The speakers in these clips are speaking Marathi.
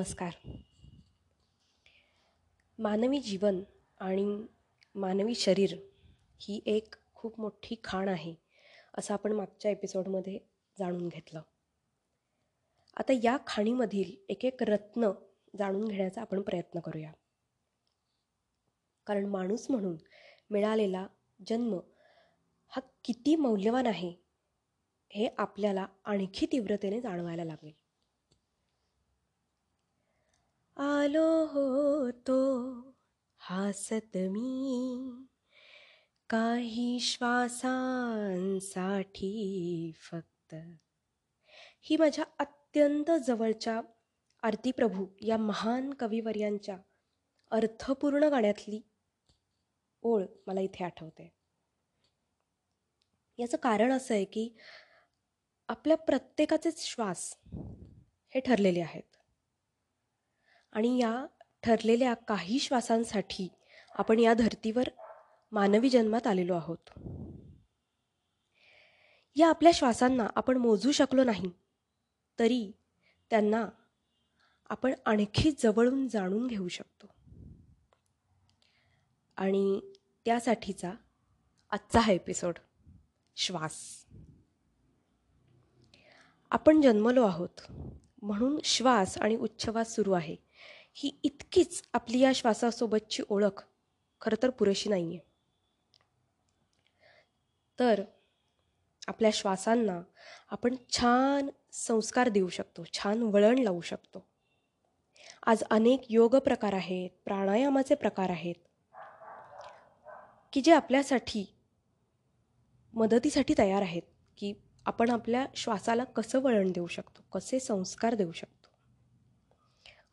नमस्कार. मानवी जीवन आणि मानवी शरीर ही एक खूप मोठी खाण आहे असं आपण मागच्या एपिसोडमध्ये जाणून घेतलं. आता या खाणीमधील एक एक रत्न जाणून घेण्याचा आपण प्रयत्न करूया. कारण माणूस म्हणून मिळालेला जन्म हा किती मौल्यवान आहे हे आपल्याला आणखी तीव्रतेने जाणवायला लागेल. आलो होतो हासत मी. काही श्वासांसाठी फक्त. ही माझ्या अत्यंत जवळच्या आरती प्रभू या महान कविवर्यांच्या अर्थपूर्ण गाण्यातली ओळ मला इथे आठवते. याचं कारण असं आहे की आपल्या प्रत्येकाचेच श्वास हे ठरलेले आहेत. आणि या ठरलेल्या काही श्वासांसाठी आपण या धर्तीवर मानवी जन्मात आलेलो आहोत. या आपल्या श्वासांना आपण मोजू शकलो नाही तरी त्यांना आपण आणखी जवळून जाणून घेऊ शकतो. आणि त्यासाठीचा आजचा हा एपिसोड श्वास. आपण जन्मलो आहोत. म्हणून श्वास आणि उच्छ्वास सुरू आहे. ही इतकीच आपली या श्वासासोबतची ओळख खरं तर पुरेशी नाही आहे तर आपल्या श्वासांना आपण छान संस्कार देऊ शकतो छान वळण लावू शकतो. आज अनेक योग प्रकार आहेत प्राणायामाचे प्रकार आहेत की जे आपल्यासाठी मदतीसाठी तयार आहेत की आपण आपल्या श्वासाला कसं वळण देऊ शकतो? कसे संस्कार देऊ शकतो?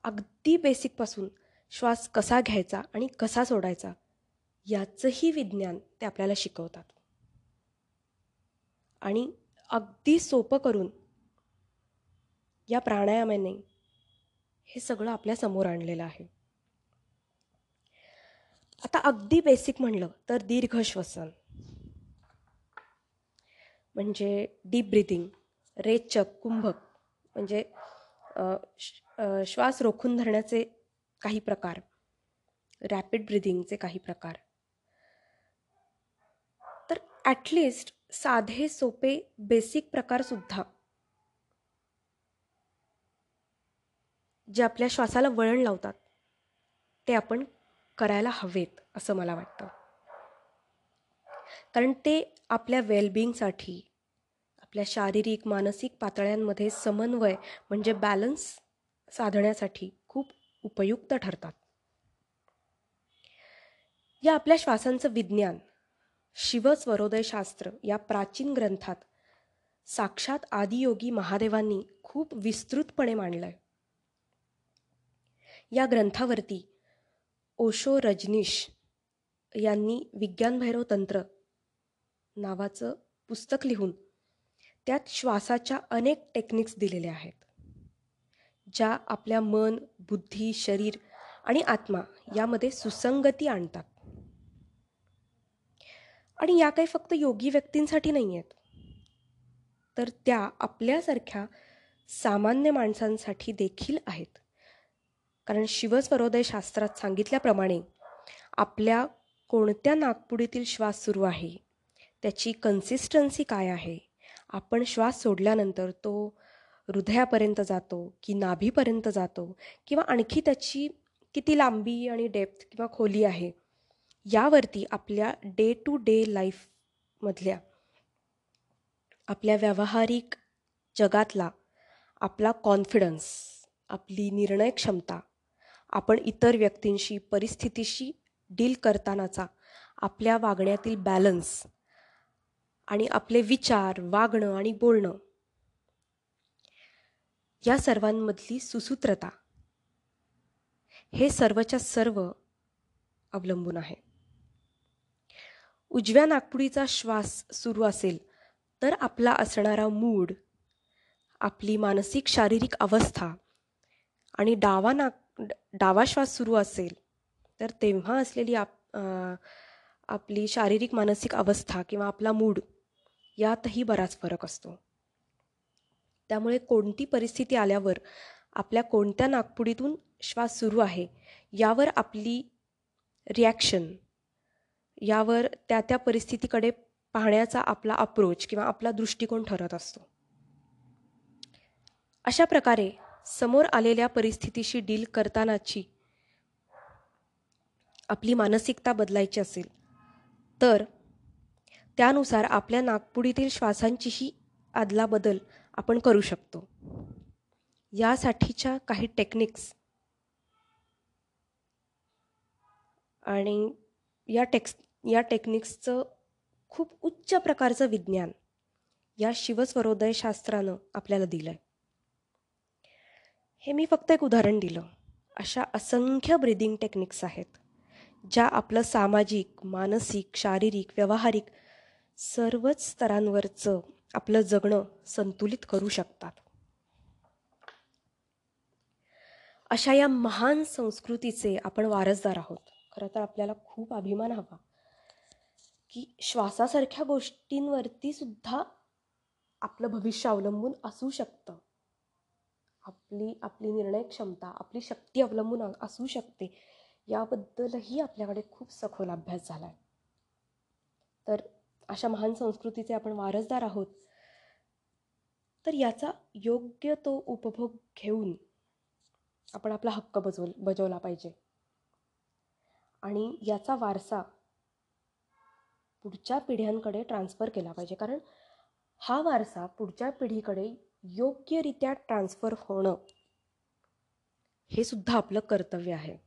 अगदी बेसिकपासून श्वास कसा घ्यायचा आणि कसा सोडायचा याचंही विज्ञान ते आपल्याला शिकवतात. आणि अगदी सोपं करून या प्राणायामाने हे सगळं आपल्यासमोर आणलेलं आहे. आता अगदी बेसिक म्हणलं तर दीर्घ श्वसन. म्हणजे डीप ब्रिथिंग रेचक कुंभक म्हणजे श्वास रोखून धरण्याचे काही प्रकार रॅपिड ब्रिदिंगचे काही प्रकार. तर ॲटलिस्ट साधे सोपे बेसिक प्रकारसुद्धा जे आपल्या श्वासाला वळण लावतात ते आपण करायला हवेत असं मला वाटतं. कारण ते आपल्या वेलबिंगसाठी आपल्या शारीरिक मानसिक पातळ्यांमध्ये समन्वय म्हणजे बॅलन्स साधण्यासाठी खूप उपयुक्त ठरतात. या आपल्या श्वासांचं विज्ञान शिवस्वरोदयशास्त्र या प्राचीन ग्रंथात साक्षात आदियोगी महादेवांनी खूप विस्तृतपणे मांडलंय. या ग्रंथावरती ओशो रजनीश यांनी विज्ञानभैरव तंत्र नावाचं पुस्तक लिहून त्यात श्वासाच्या अनेक टेक्निक्स दिलेल्या आहेत. ज्या आपल्या मन बुद्धी शरीर आणि आत्मा यामध्ये सुसंगती आणतात. आणि या काही फक्त योगी व्यक्तींसाठी नाही आहेत. तर त्या आपल्यासारख्या सामान्य माणसांसाठी देखील आहेत. कारण शिवस्वरोदय शास्त्रात सांगितल्याप्रमाणे आपल्या कोणत्या नागपुडीतील श्वास सुरू आहे? त्याची कन्सिस्टन्सी काय आहे? आपण श्वास सोडल्यानंतर तो हृदयापर्यंत जातो की नाभीपर्यंत जातो किंवा आणखी त्याची किती लांबी आणि डेप्थ किंवा खोली आहे यावरती आपल्या डे टू डे लाईफमधल्या आपल्या व्यावहारिक जगातला आपला कॉन्फिडन्स आपली निर्णय क्षमता आपण इतर व्यक्तींशी परिस्थितीशी डील करतानाचा आपल्या वागण्यातील बॅलन्स आणि आपले विचार वागणं आणि बोलणं. या सर्वांमधली सुसूत्रता. हे सर्वच्या सर्व अवलंबून आहे. उजव्या नागपुडीचा श्वास सुरू असेल तर आपला असणारा मूड आपली मानसिक शारीरिक अवस्था आणि डावा नाग डावा श्वास सुरू असेल तर तेव्हा असलेली आप आपली शारीरिक मानसिक अवस्था किंवा आपला मूड यातही बराच फरक असतो. त्यामुळे कोणती परिस्थिती आल्यावर आपल्या कोणत्या नागपुडीतून श्वास सुरू आहे यावर आपली रिॲक्शन यावर त्या त्या परिस्थितीकडे पाहण्याचा आपला अप्रोच किंवा आपला दृष्टिकोन ठरत असतो. अशा प्रकारे समोर आलेल्या परिस्थितीशी डील करतानाची आपली मानसिकता बदलायची असेल तर त्यानुसार आपल्या नागपुडीतील श्वासांचीही आदलाबदल आपण करू शकतो. यासाठीच्या काही टेक्निक्स. आणि या टेक्स या टेक्निक्सचं खूप उच्च प्रकारचं विज्ञान या शिवस्वरोदय शास्त्रानं आपल्याला दिलं आहे हे मी फक्त एक उदाहरण दिलं. अशा असंख्य ब्रिदिंग टेक्निक्स आहेत ज्या आपलं सामाजिक मानसिक शारीरिक व्यावहारिक सर्वच स्तरांवरचं आपलं जगणं संतुलित करू शकतात. अशा या महान संस्कृतीचे आपण वारसदार आहोत. खरं तर आपल्याला खूप अभिमान हवा की श्वासासारख्या गोष्टींवरती सुद्धा आपलं भविष्य अवलंबून असू शकतं. आपली आपली निर्णय क्षमता आपली शक्ती अवलंबून असू शकते याबद्दलही आपल्याकडे खूप सखोल अभ्यास झाला आहे तर अशा महान संस्कृतीचे आपण वारसदार आहोत. तर याचा योग्य तो उपभोग घेऊन आपण आपला हक्क बजवल बजवला पाहिजे. आणि याचा वारसा पुढच्या पिढ्यांकडे ट्रान्सफर केला पाहिजे. कारण हा वारसा पुढच्या पिढीकडे योग्यरित्या ट्रान्सफर होणं हे सुद्धा आपलं कर्तव्य आहे.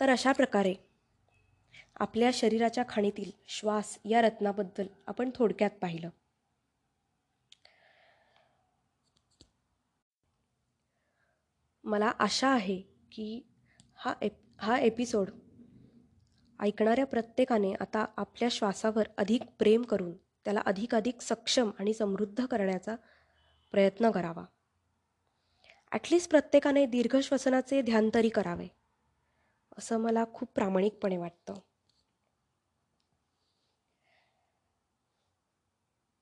तर अशा प्रकारे आपल्या शरीराच्या खाणीतील श्वास या रत्नाबद्दल आपण थोडक्यात पाहिलं. मला आशा आहे की हा एप हा एपिसोड ऐकणाऱ्या प्रत्येकाने आता आपल्या श्वासावर अधिक प्रेम करून त्याला अधिकाधिक सक्षम आणि समृद्ध करण्याचा प्रयत्न करावा. ॲटलिस्ट प्रत्येकाने दीर्घ श्वसनाचे ध्यान तरी करावे. असं मला खूप प्रामाणिकपणे वाटतं.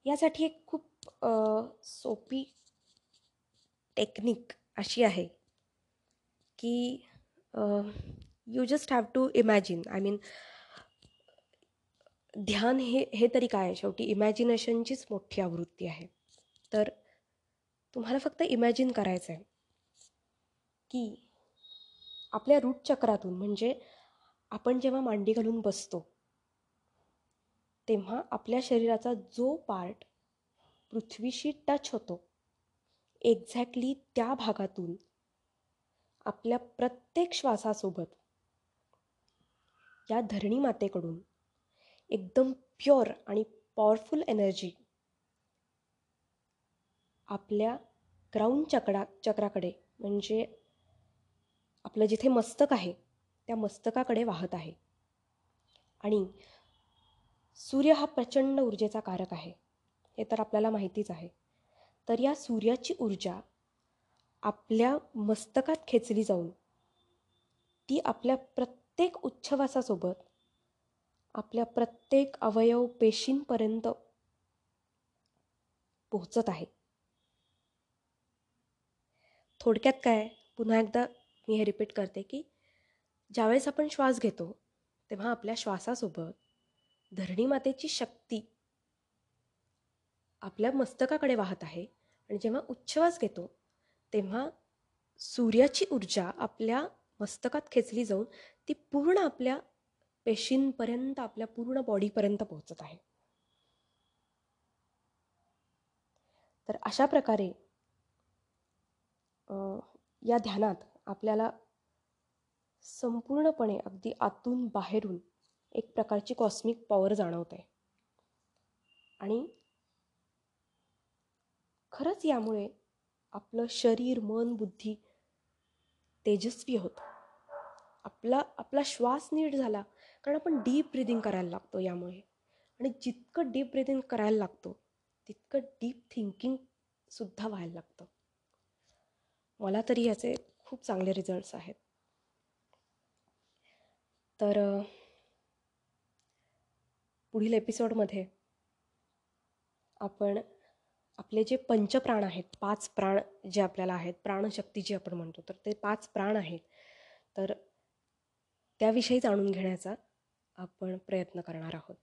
यासाठी एक खूप सोपी टेक्निक अशी आहे की you just have to imagine I mean ध्यान हे हे तरी काय आहे? शेवटी इमॅजिनेशनचीच मोठी आवृत्ती आहे. तर तुम्हाला फक्त इमॅजिन करायचं आहे की आपल्या रूट चक्रातून म्हणजे आपण जेव्हा मांडी घालून बसतो तेव्हा आपल्या शरीराचा जो पार्ट पृथ्वीशी टच होतो एक्झॅक्टली त्या भागातून आपल्या प्रत्येक श्वासासोबत या धरणी मातेकडून एकदम प्युअर आणि पॉवरफुल एनर्जी आपल्या ग्राउंड चक्रा चक्राकडे म्हणजे आपलं जिथे मस्तक आहे त्या मस्तकाकडे वाहत आहे. आणि सूर्य हा प्रचंड ऊर्जेचा कारक आहे हे तर आपल्याला माहितीच आहे. तर या सूर्याची ऊर्जा आपल्या मस्तकात खेचली जाऊन ती आपल्या प्रत्येक उच्छवासासोबत आपल्या प्रत्येक अवयव पेशींपर्यंत पोहोचत आहे. थोडक्यात काय पुन्हा एकदा मी हे रिपीट करते की ज्यावेळेस आपण श्वास घेतो तेव्हा आपल्या श्वासासोबत धरणी मातेची शक्ती आपल्या मस्तकाकडे वाहत आहे. आणि जेव्हा उच्छ्वास घेतो तेव्हा सूर्याची ऊर्जा आपल्या मस्तकात खेचली जाऊन ती पूर्ण आपल्या पेशींपर्यंत आपल्या पूर्ण बॉडीपर्यंत पोहोचत आहे. तर अशा प्रकारे या ध्यानात आपल्याला संपूर्णपणे अगदी आतून बाहेरून एक प्रकारची कॉस्मिक पॉवर जाणवते. आणि खरंच यामुळे आपलं शरीर मन बुद्धी तेजस्वी होतं. आपला आपला श्वास नीट झाला कारण आपण डीप ब्रिदिंग करायला लागतो यामुळे. आणि जितकं डीप ब्रिदिंग करायला लागतो तितकं डीप थिंकिंगसुद्धा व्हायला लागतं. मला तरी याचे खूप चांगले रिझल्ट्स आहेत. तर पुढील एपिसोडमध्ये आपण आपले जे पंचप्राण आहेत पाच प्राण जे आपल्याला आहेत प्राणशक्ती जी आपण म्हणतो तर ते पाच प्राण आहेत. तर त्याविषयी जाणून घेण्याचा आपण प्रयत्न करणार आहोत.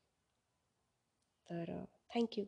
तर थँक्यू